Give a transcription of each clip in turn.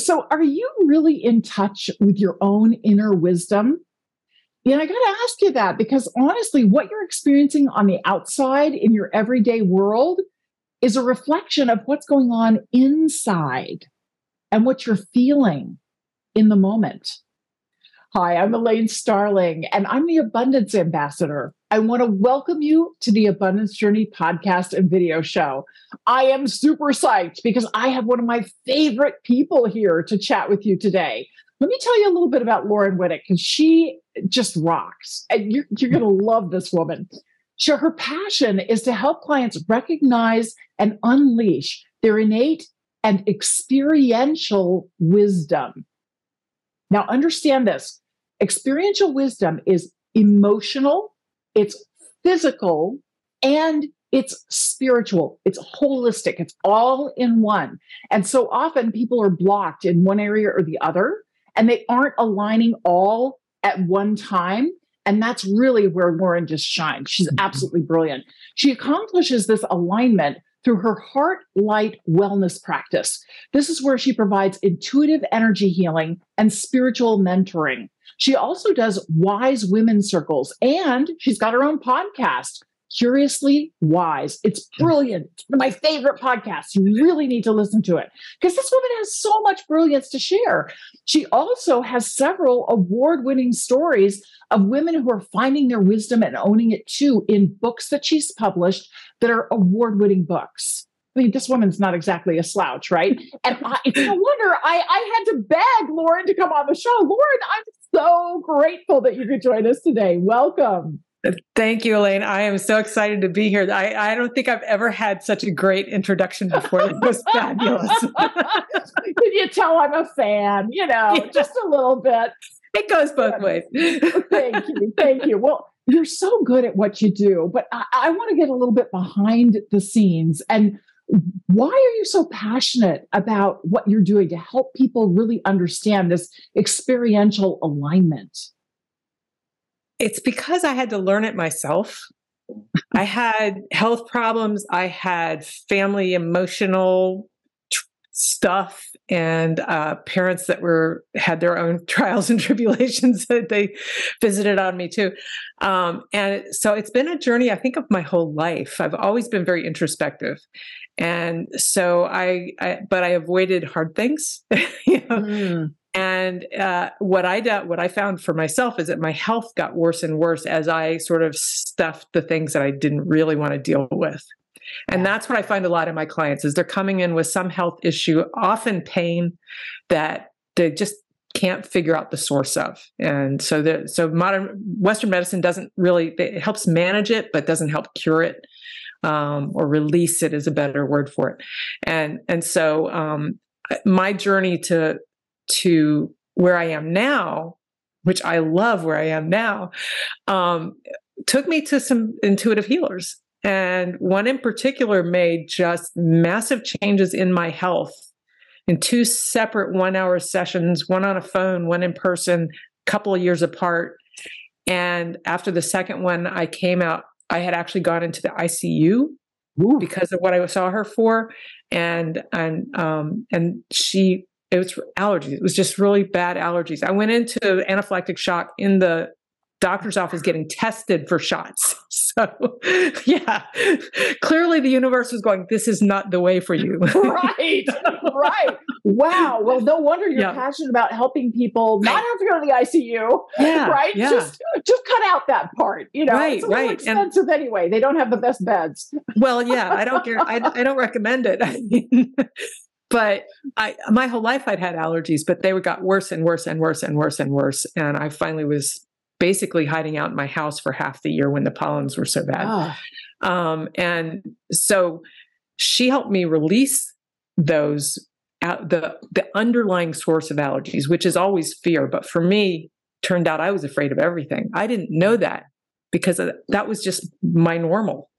So, are you really in touch with your own inner wisdom? Yeah, I got to ask you that because honestly, what you're experiencing on the outside in your everyday world is a reflection of what's going on inside and what you're feeling in the moment. Hi, I'm Elaine Starling, and I'm the Abundance Ambassador. I want to welcome you to the Abundance Journey podcast and video show. I am super psyched because I have one of my favorite people here to chat with you today. Let me tell you a little bit about Laurin Wittig because she just rocks. And you're, you're going to love this woman. So, her passion is to help clients recognize and unleash their innate and experiential wisdom. Now, understand this experiential wisdom is emotional, it's physical, and it's spiritual, it's holistic, it's all in one. And so often people are blocked in one area or the other, and they aren't aligning all at one time. And that's really where Laurin just shines. She's mm-hmm. absolutely brilliant. She accomplishes this alignment through her heart light wellness practice. This is where she provides intuitive energy healing and spiritual mentoring. She also does wise women circles and she's got her own podcast, Curiously Wise. It's brilliant. It's one of my favorite podcast. You really need to listen to it because this woman has so much brilliance to share. She also has several award winning stories of women who are finding their wisdom and owning it too in books that she's published that are award winning books. I mean, this woman's not exactly a slouch, right? And I, it's no wonder I, I had to beg Laurin to come on the show. Laurin, I'm so grateful that you could join us today. Welcome. Thank you, Elaine. I am so excited to be here. I, I don't think I've ever had such a great introduction before. It was fabulous. Can you tell I'm a fan? You know, yeah. just a little bit. It goes both yeah. ways. thank you. Thank you. Well, you're so good at what you do, but I, I want to get a little bit behind the scenes and why are you so passionate about what you're doing to help people really understand this experiential alignment? It's because I had to learn it myself. I had health problems, I had family emotional stuff and uh, parents that were had their own trials and tribulations that they visited on me too um, and so it's been a journey i think of my whole life i've always been very introspective and so I, I but I avoided hard things. you know? mm. And uh, what I what I found for myself is that my health got worse and worse as I sort of stuffed the things that I didn't really want to deal with. And that's what I find a lot of my clients is they're coming in with some health issue, often pain that they just can't figure out the source of. And so the so modern Western medicine doesn't really it helps manage it, but doesn't help cure it um, or release it is a better word for it. And and so um, my journey to to where I am now, which I love where I am now, um, took me to some intuitive healers. And one in particular made just massive changes in my health in two separate one hour sessions, one on a phone, one in person, a couple of years apart. And after the second one, I came out I had actually gone into the ICU Ooh. because of what I saw her for, and and um and she it was allergies. It was just really bad allergies. I went into anaphylactic shock in the doctor's office getting tested for shots. So, yeah, clearly the universe was going, this is not the way for you. right, right. Wow. Well, no wonder you're yeah. passionate about helping people not have to go to the ICU. Yeah, right. Yeah. Just, just cut out that part. You know, right, it's a little right. expensive and, anyway. They don't have the best beds. well, yeah, I don't. I, I don't recommend it. I mean, but I my whole life I'd had allergies, but they would got worse and worse and worse and worse and worse. And I finally was basically hiding out in my house for half the year when the pollens were so bad. Oh. Um, and so she helped me release those out the the underlying source of allergies, which is always fear. But for me, turned out I was afraid of everything. I didn't know that because that was just my normal.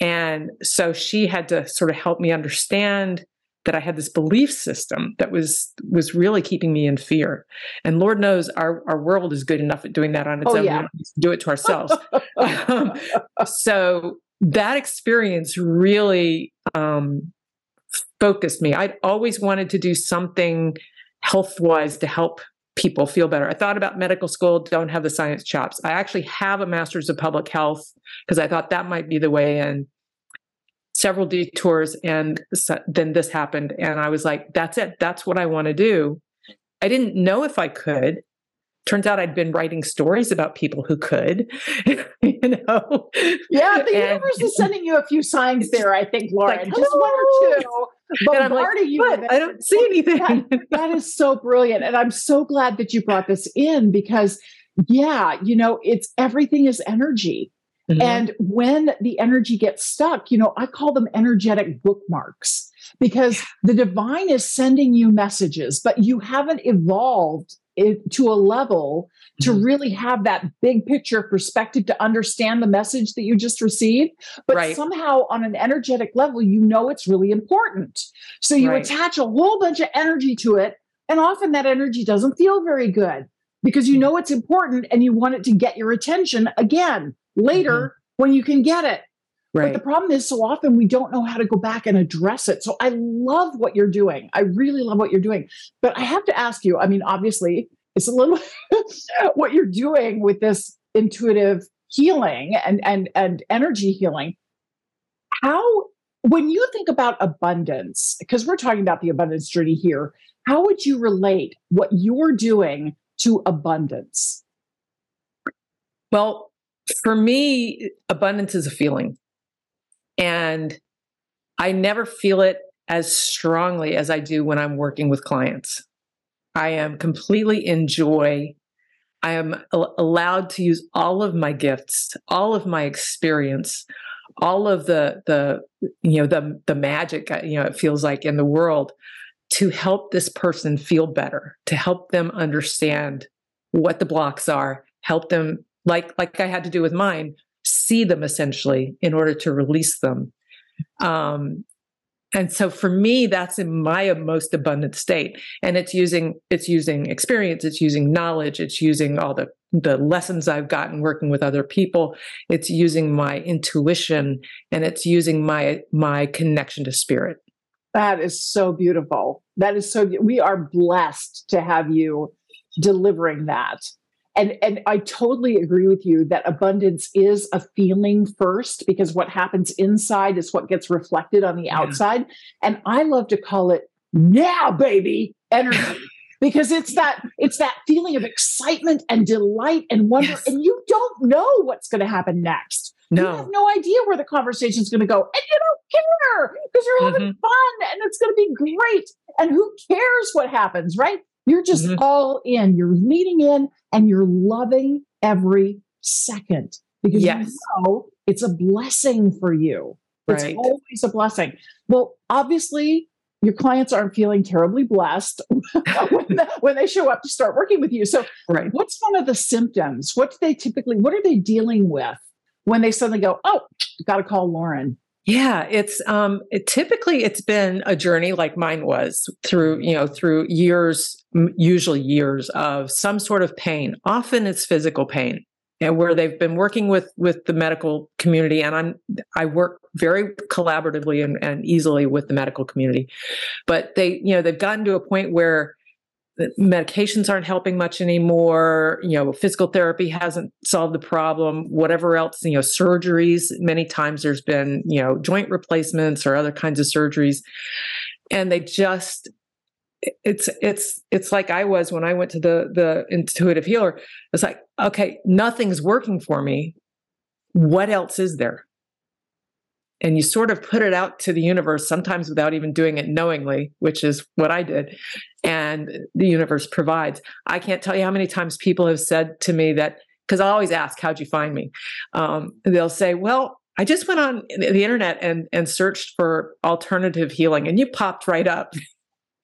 And so she had to sort of help me understand that I had this belief system that was was really keeping me in fear. And Lord knows our, our world is good enough at doing that on its Oh, own. yeah. We don't need to do it to ourselves. um, so that experience really um, focused me. I'd always wanted to do something health wise to help people feel better. I thought about medical school, don't have the science chops. I actually have a master's of public health because I thought that might be the way in. Several detours, and so, then this happened, and I was like, "That's it. That's what I want to do." I didn't know if I could. Turns out I'd been writing stories about people who could, you know. Yeah, the And- universe is sending you a few signs there, I think, Laurin. like, just one or two. I'm like, bombarding you "What? with it. I don't see anything. that is so brilliant. And I'm so glad that you brought this in because, yeah, you know, it's everything is energy. Mhm. And when the energy gets stuck, you know, I call them energetic bookmarks because the divine is sending you messages, but you haven't evolved it to a level to Mhm. really have that big picture perspective to understand the message that you just received. But Right. somehow, on an energetic level, you know it's really important. So you Right. attach a whole bunch of energy to it. And often that energy doesn't feel very good because you know it's important and you want it to get your attention again later when you can get it. But the problem is, so often we don't know how to go back and address it. So I love what you're doing. I really love what you're doing. But I have to ask you I mean, obviously, it's a little what you're doing with this intuitive healing and, and, and energy healing. How, when you think about abundance, because we're talking about the abundance journey here, how would you relate what you're doing to abundance? Well, for me, abundance is a feeling. And I never feel it as strongly as I do when I'm working with clients. I am completely in joy. I am al- allowed to use all of my gifts, all of my experience, all of the the you know the the magic uh, you know it feels like in the world to help this person feel better, to help them understand what the blocks are, help them like like I had to do with mine, see them essentially in order to release them. Um, and so for me, that's in my most abundant state, and it's using it's using experience, it's using knowledge, it's using all the the lessons I've gotten working with other people, it's using my intuition, and it's using my my connection to spirit. That is so beautiful. That is so. We are blessed to have you delivering that. And and I totally agree with you that abundance is a feeling first because what happens inside is what gets reflected on the Yeah. outside. And I love to call it now, baby, energy. Because it's that it's that feeling of excitement and delight and wonder, Yes. and you don't know what's going to happen next. You have No, no idea where the conversation is going to go, and you don't care because you're having mm-hmm. fun and it's going to be great. And who cares what happens, right? You're just Mhm. all in. You're leaning in and you're loving every second because Yes. you know it's a blessing for you. It's always a blessing. Well, obviously, your clients aren't feeling terribly blessed when, the- when they show up to start working with you. So, right. what's one of the symptoms? What do they typically, what are they dealing with when they suddenly go, oh, got to call Laurin? Yeah, it's um it, typically it's been a journey like mine was through, you know, through years usually years of some sort of pain. Often it's physical pain. And where they've been working with with the medical community and I'm I work very collaboratively and, and easily with the medical community. But they, you know, they've gotten to a point where medications aren't helping much anymore. You know physical therapy hasn't solved the problem. Whatever else you know surgeries many times there's been you know joint replacements or other kinds of surgeries. And they just it's it's it's like i was when i went to the the intuitive healer. It's like okay nothing's working for me. What else is there and you sort of put it out to the universe sometimes without even doing it knowingly which is what i did and the universe provides i can't tell you how many times people have said to me that because i always ask how'd you find me um, they'll say well I just went on the internet and and searched for alternative healing, and you popped right up.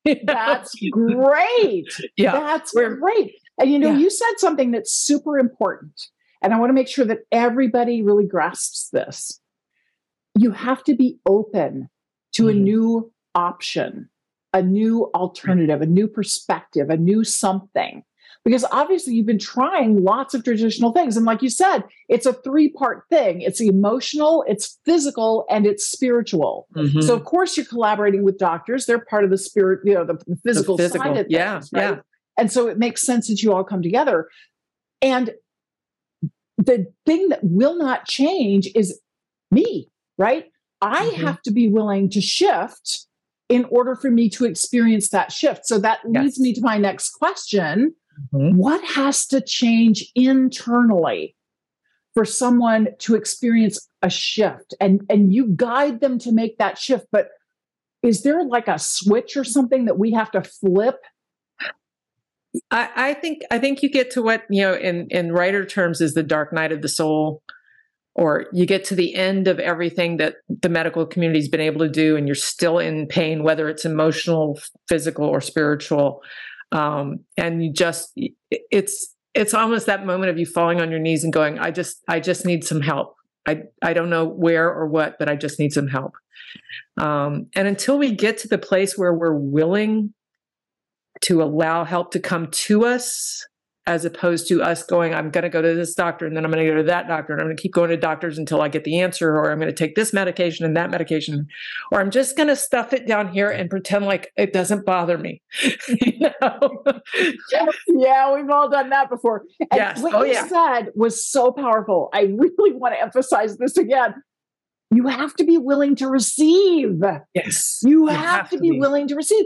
That's great. Yeah, that's great. And you know, yeah. you said something that's super important, and I want to make sure that everybody really grasps this. You have to be open to mm. a mm-hmm. new option, a new alternative, a new perspective, a new something because obviously you've been trying lots of traditional things. And like you said, it's a three part thing it's emotional, it's physical, and it's spiritual. Mm-hmm. So, of course, you're collaborating with doctors. They're part of the spirit, you know, the, the physical, the physical. side of yeah, things. Right? Yeah. And so it makes sense that you all come together. And the thing that will not change is me, right? I mm-hmm. have to be willing to shift in order for me to experience that shift. So that yes. leads me to my next question Mm-hmm. What has to change internally for someone to experience a shift? And, and you guide them to make that shift. But is there like a switch or something that we have to flip? I, I think I think you get to what you know in in writer terms is the dark night of the soul, or you get to the end of everything that the medical community's been able to do, and you're still in pain, whether it's emotional, physical, or spiritual um, and you just it's it's almost that moment of you falling on your knees and going i just i just need some help. I i don't know where or what but i just need some help. Um, and until we get to the place where we're willing to allow help to come to us as opposed to us going, I'm going to go to this doctor and then I'm going to go to that doctor and I'm going to keep going to doctors until I get the answer, or I'm going to take this medication and that medication, or I'm just going to stuff it down here and pretend like it doesn't bother me. you know? yeah, we've all done that before. And yes. what oh, you yeah. said was so powerful. I really want to emphasize this again. You have to be willing to receive. Yes. You, you have, have, to, be, be willing to receive.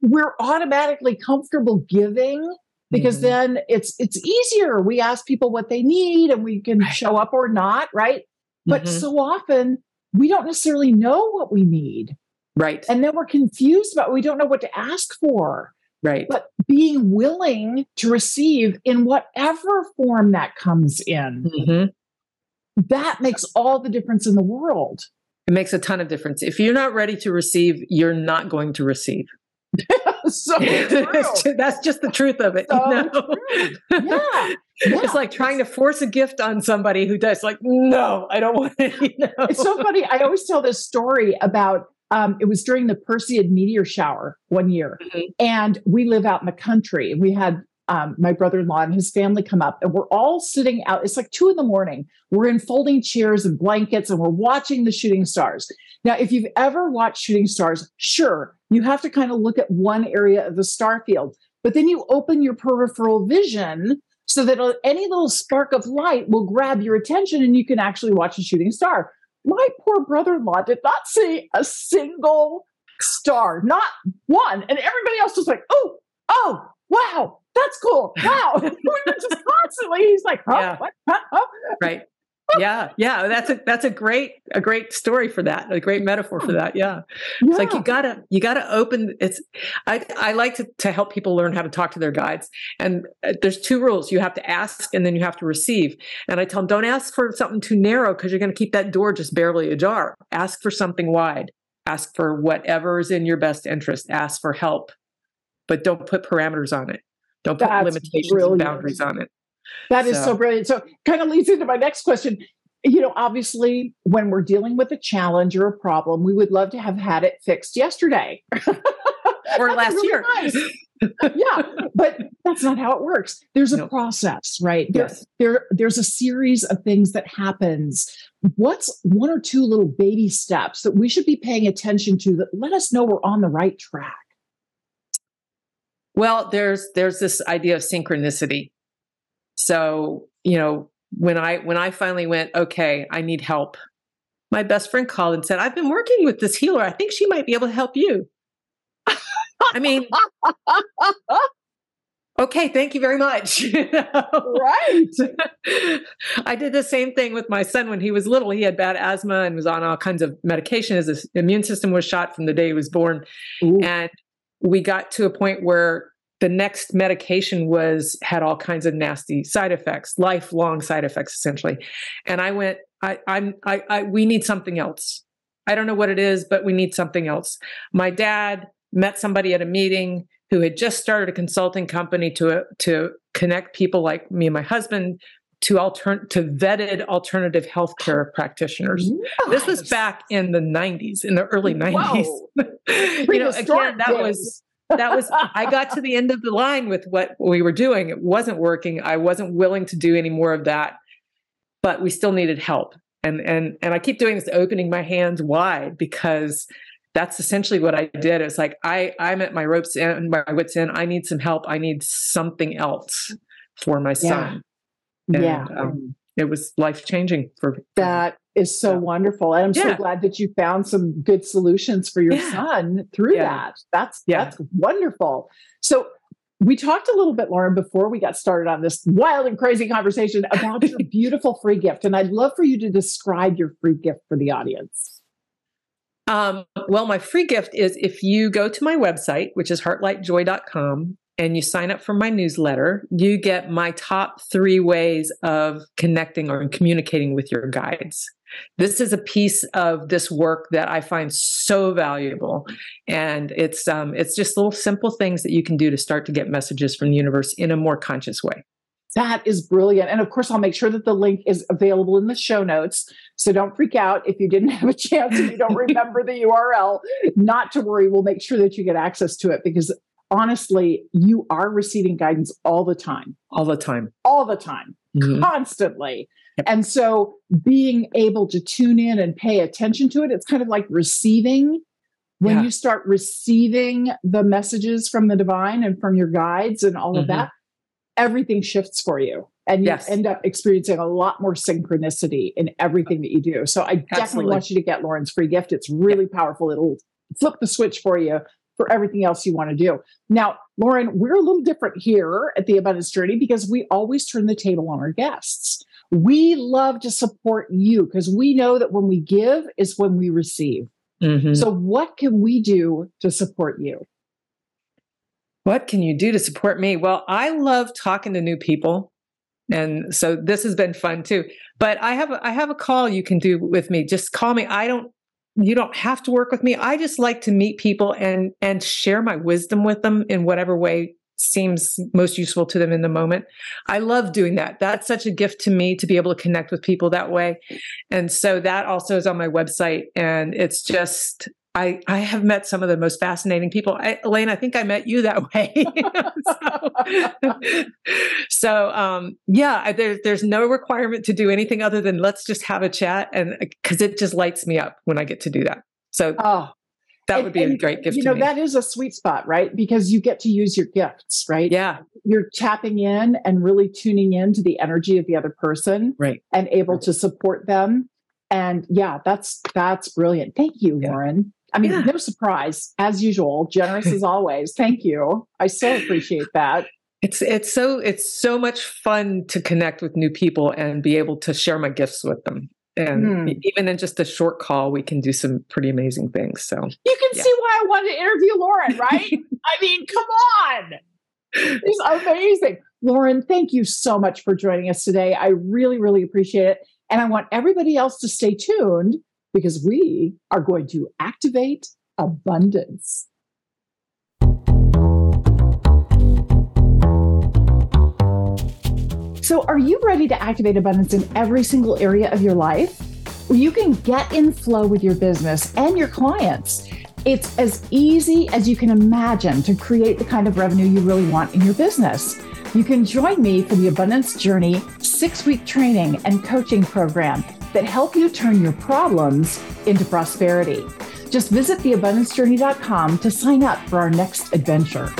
We're automatically comfortable giving because mm-hmm. then it's it's easier. We ask people what they need and we can right. show up or not right? But mm-hmm. so often we don't necessarily know what we need. Right. And then we're confused about we don't know what to ask for. Right. But being willing to receive in whatever form that comes in mm-hmm. that makes all the difference in the world. It makes a ton of difference. If you're not ready to receive you're not going to receive so that's just the truth of it. So you know? yeah. yeah. It's like trying to force a gift on somebody who does like, no, I don't want it. You know? It's so funny. I always tell this story about um, it was during the Perseid meteor shower one year, mm-hmm. and we live out in the country. We had um, my brother-in-law and his family come up, and we're all sitting out. It's like two in the morning. We're in folding chairs and blankets, and we're watching the shooting stars. Now, if you've ever watched shooting stars, sure, you have to kind of look at one area of the star field, but then you open your peripheral vision so that uh, any little spark of light will grab your attention and you can actually watch a shooting star. My poor brother in law did not see a single star, not one. And everybody else was like, oh, oh, wow, that's cool. Wow. we were just constantly, he's like, oh, yeah. what? Oh. Right yeah yeah that's a that's a great a great story for that a great metaphor for that yeah, yeah. it's like you gotta you gotta open it's i i like to, to help people learn how to talk to their guides and uh, there's two rules you have to ask and then you have to receive and i tell them don't ask for something too narrow because you're going to keep that door just barely ajar ask for something wide ask for whatever is in your best interest ask for help but don't put parameters on it don't put that's limitations brilliant. and boundaries on it that is so. so brilliant. So, kind of leads into my next question. You know, obviously, when we're dealing with a challenge or a problem, we would love to have had it fixed yesterday or last really year. Nice. yeah, but that's not how it works. There's a process, right? There, yes. there, there's a series of things that happens. What's one or two little baby steps that we should be paying attention to that let us know we're on the right track? Well, there's there's this idea of synchronicity. So, you know, when I when I finally went, okay, I need help. My best friend called and said, "I've been working with this healer. I think she might be able to help you." I mean, okay, thank you very much. Right. I did the same thing with my son when he was little. He had bad asthma and was on all kinds of medication. His immune system was shot from the day he was born. Ooh. And we got to a point where the next medication was had all kinds of nasty side effects lifelong side effects essentially and i went I, I'm, I, I, we need something else. I don't know what it is, but we need something else. My dad met somebody at a meeting who had just started a consulting company to to connect people like me and my husband to altern to vetted alternative healthcare practitioners. Nice. This was back in the 90s, in the early 90s. you know, again, that was that was I got to the end of the line with what we were doing. It wasn't working. I wasn't willing to do any more of that, but we still needed help. And and and I keep doing this, opening my hands wide because that's essentially what I did. It's like I I'm at my ropes end my wits end. I need some help. I need something else for my son. Yeah. And, yeah. Um, it was life changing for that is so yeah. wonderful. And I'm yeah. so glad that you found some good solutions for your yeah. son through that. That's that's wonderful. So we talked a little bit, Laurin, before we got started on this wild and crazy conversation about your beautiful free gift. And I'd love for you to describe your free gift for the audience. Um, well, my free gift is if you go to my website, which is heartlightjoy.com, and you sign up for my newsletter, you get my top three ways of connecting or communicating with your guides. This is a piece of this work that I find so valuable, and it's um, it's just little simple things that you can do to start to get messages from the universe in a more conscious way. That is brilliant. And of course, I'll make sure that the link is available in the show notes. So don't freak out if you didn't have a chance and you don't remember the URL. Not to worry, we'll make sure that you get access to it because honestly, you are receiving guidance all the time. All the time. All the time. Mm-hmm. Constantly. Yep. And so being able to tune in and pay attention to it, it's kind of like receiving. When yeah. you start receiving the messages from the divine and from your guides and all mm-hmm. of that, everything shifts for you and you yes. end up experiencing a lot more synchronicity in everything that you do. So I Absolutely. definitely want you to get Laurin's free gift. It's really powerful. It'll flip the switch for you for everything else you want to do. Now, Laurin, we're a little different here at the Abundance Journey because we always turn the table on our guests. We love to support you because we know that when we give is when we receive. Mm-hmm. So, what can we do to support you? What can you do to support me? Well, I love talking to new people. And so this has been fun too. But I have I have a call you can do with me. Just call me. I don't you don't have to work with me. I just like to meet people and and share my wisdom with them in whatever way seems most useful to them in the moment. I love doing that. That's such a gift to me to be able to connect with people that way. And so that also is on my website and it's just I, I have met some of the most fascinating people. I, Elaine, I think I met you that way. so, so um, yeah, there, there's no requirement to do anything other than let's just have a chat, and because uh, it just lights me up when I get to do that. So oh, that and, would be a great gift. You know, that is a sweet spot, right? Because you get to use your gifts, right? Yeah, you're tapping in and really tuning in to the energy of the other person, right, and able right. to support them. And yeah, that's that's brilliant. Thank you, yeah. Laurin. I mean, yeah. no surprise, as usual, generous as always. Thank you. I so appreciate that. It's it's so it's so much fun to connect with new people and be able to share my gifts with them. And mm. even in just a short call, we can do some pretty amazing things. So you can yeah. see why I wanted to interview Laurin, right? I mean, come on. It's amazing. Laurin, thank you so much for joining us today. I really, really appreciate it. And I want everybody else to stay tuned because we are going to activate abundance. So, are you ready to activate abundance in every single area of your life? You can get in flow with your business and your clients. It's as easy as you can imagine to create the kind of revenue you really want in your business. You can join me for the Abundance Journey six week training and coaching program that help you turn your problems into prosperity. Just visit theabundancejourney.com to sign up for our next adventure.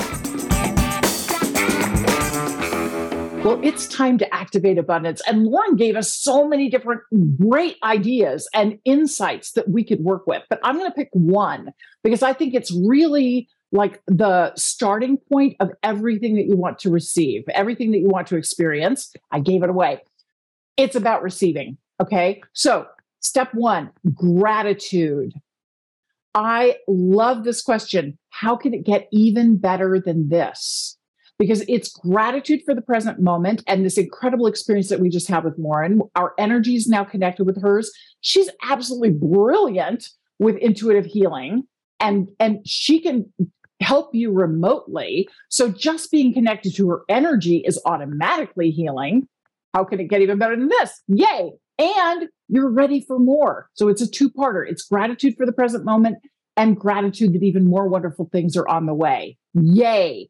Well, it's time to activate abundance. And Laurin gave us so many different great ideas and insights that we could work with. But I'm going to pick one because I think it's really like the starting point of everything that you want to receive, everything that you want to experience. I gave it away. It's about receiving. Okay. So, step one gratitude. I love this question. How can it get even better than this? Because it's gratitude for the present moment and this incredible experience that we just had with Laurin. Our energy is now connected with hers. She's absolutely brilliant with intuitive healing and and she can help you remotely. So just being connected to her energy is automatically healing. How can it get even better than this? Yay. And you're ready for more. So it's a two-parter. It's gratitude for the present moment and gratitude that even more wonderful things are on the way. Yay.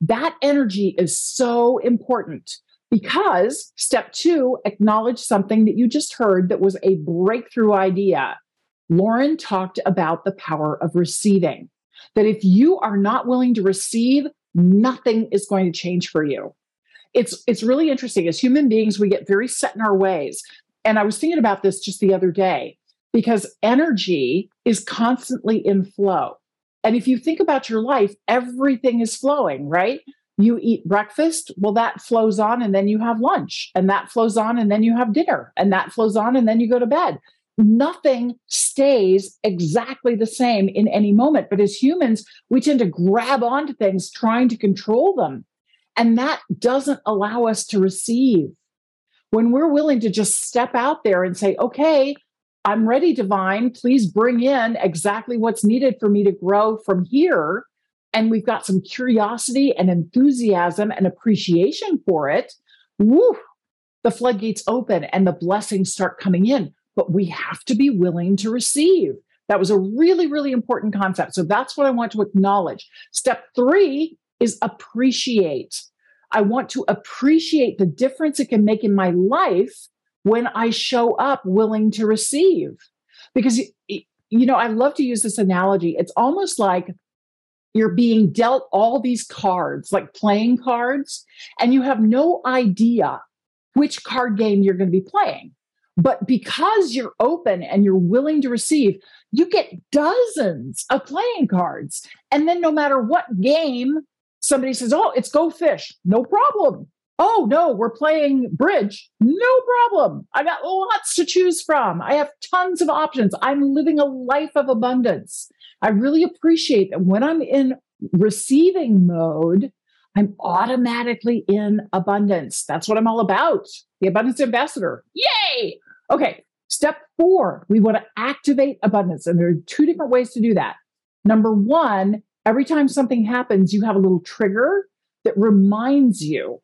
That energy is so important because step two, acknowledge something that you just heard that was a breakthrough idea. Laurin talked about the power of receiving, that if you are not willing to receive, nothing is going to change for you. It's, it's really interesting. As human beings, we get very set in our ways. And I was thinking about this just the other day because energy is constantly in flow. And if you think about your life, everything is flowing, right? You eat breakfast, well, that flows on, and then you have lunch, and that flows on, and then you have dinner, and that flows on, and then you go to bed. Nothing stays exactly the same in any moment. But as humans, we tend to grab onto things trying to control them. And that doesn't allow us to receive. When we're willing to just step out there and say, okay, I'm ready, divine. Please bring in exactly what's needed for me to grow from here. And we've got some curiosity and enthusiasm and appreciation for it. Woo, the floodgates open and the blessings start coming in. But we have to be willing to receive. That was a really, really important concept. So that's what I want to acknowledge. Step three is appreciate. I want to appreciate the difference it can make in my life when I show up willing to receive. Because, you know, I love to use this analogy. It's almost like you're being dealt all these cards, like playing cards, and you have no idea which card game you're going to be playing. But because you're open and you're willing to receive, you get dozens of playing cards. And then no matter what game somebody says, Oh, it's go fish, no problem. Oh, no, we're playing bridge. No problem. I got lots to choose from. I have tons of options. I'm living a life of abundance. I really appreciate that when I'm in receiving mode, I'm automatically in abundance. That's what I'm all about. The abundance ambassador. Yay! Okay, step four, we want to activate abundance. And there are two different ways to do that. Number one, every time something happens, you have a little trigger that reminds you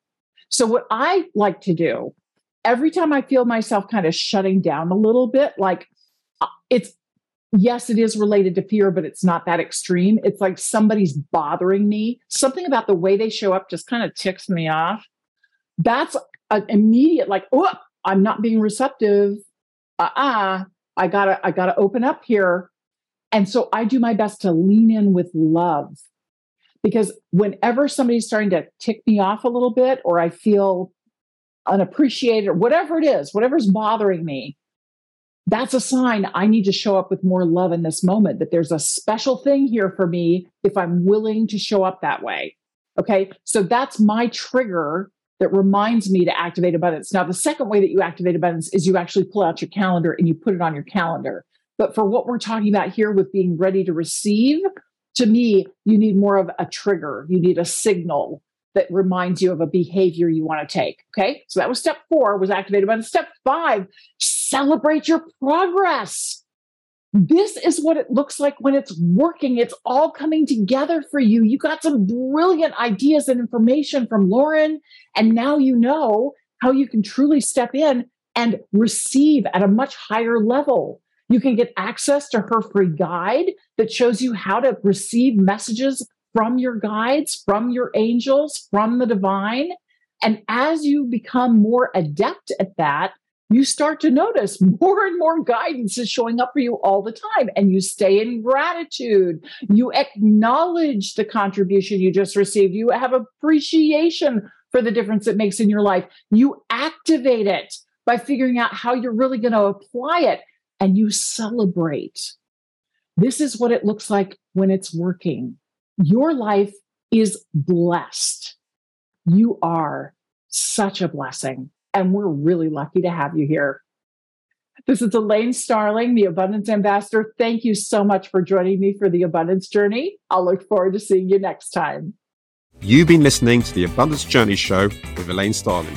so, what I like to do every time I feel myself kind of shutting down a little bit, like uh, it's, yes, it is related to fear, but it's not that extreme. It's like somebody's bothering me. Something about the way they show up just kind of ticks me off. That's an immediate, like, oh, I'm not being receptive. Uh uh-uh, uh I gotta, I gotta open up here. And so I do my best to lean in with love because whenever somebody's starting to tick me off a little bit or I feel unappreciated or whatever it is, whatever's bothering me, that's a sign I need to show up with more love in this moment, that there's a special thing here for me if I'm willing to show up that way. Okay. So that's my trigger that reminds me to activate abundance. Now, the second way that you activate abundance is you actually pull out your calendar and you put it on your calendar. But for what we're talking about here with being ready to receive, to me, you need more of a trigger. You need a signal that reminds you of a behavior you want to take. Okay. So that was step four was activated. But step five, celebrate your progress. This is what it looks like when it's working. It's all coming together for you. You got some brilliant ideas and information from Laurin. And now you know how you can truly step in and receive at a much higher level. You can get access to her free guide that shows you how to receive messages from your guides, from your angels, from the divine. And as you become more adept at that, you start to notice more and more guidance is showing up for you all the time. And you stay in gratitude. You acknowledge the contribution you just received. You have appreciation for the difference it makes in your life. You activate it by figuring out how you're really going to apply it and you celebrate. This is what it looks like when it's working. Your life is blessed. You are such a blessing. And we're really lucky to have you here. This is Elaine Starling, the Abundance Ambassador. Thank you so much for joining me for the Abundance Journey. I'll look forward to seeing you next time. You've been listening to the Abundance Journey Show with Elaine Starling.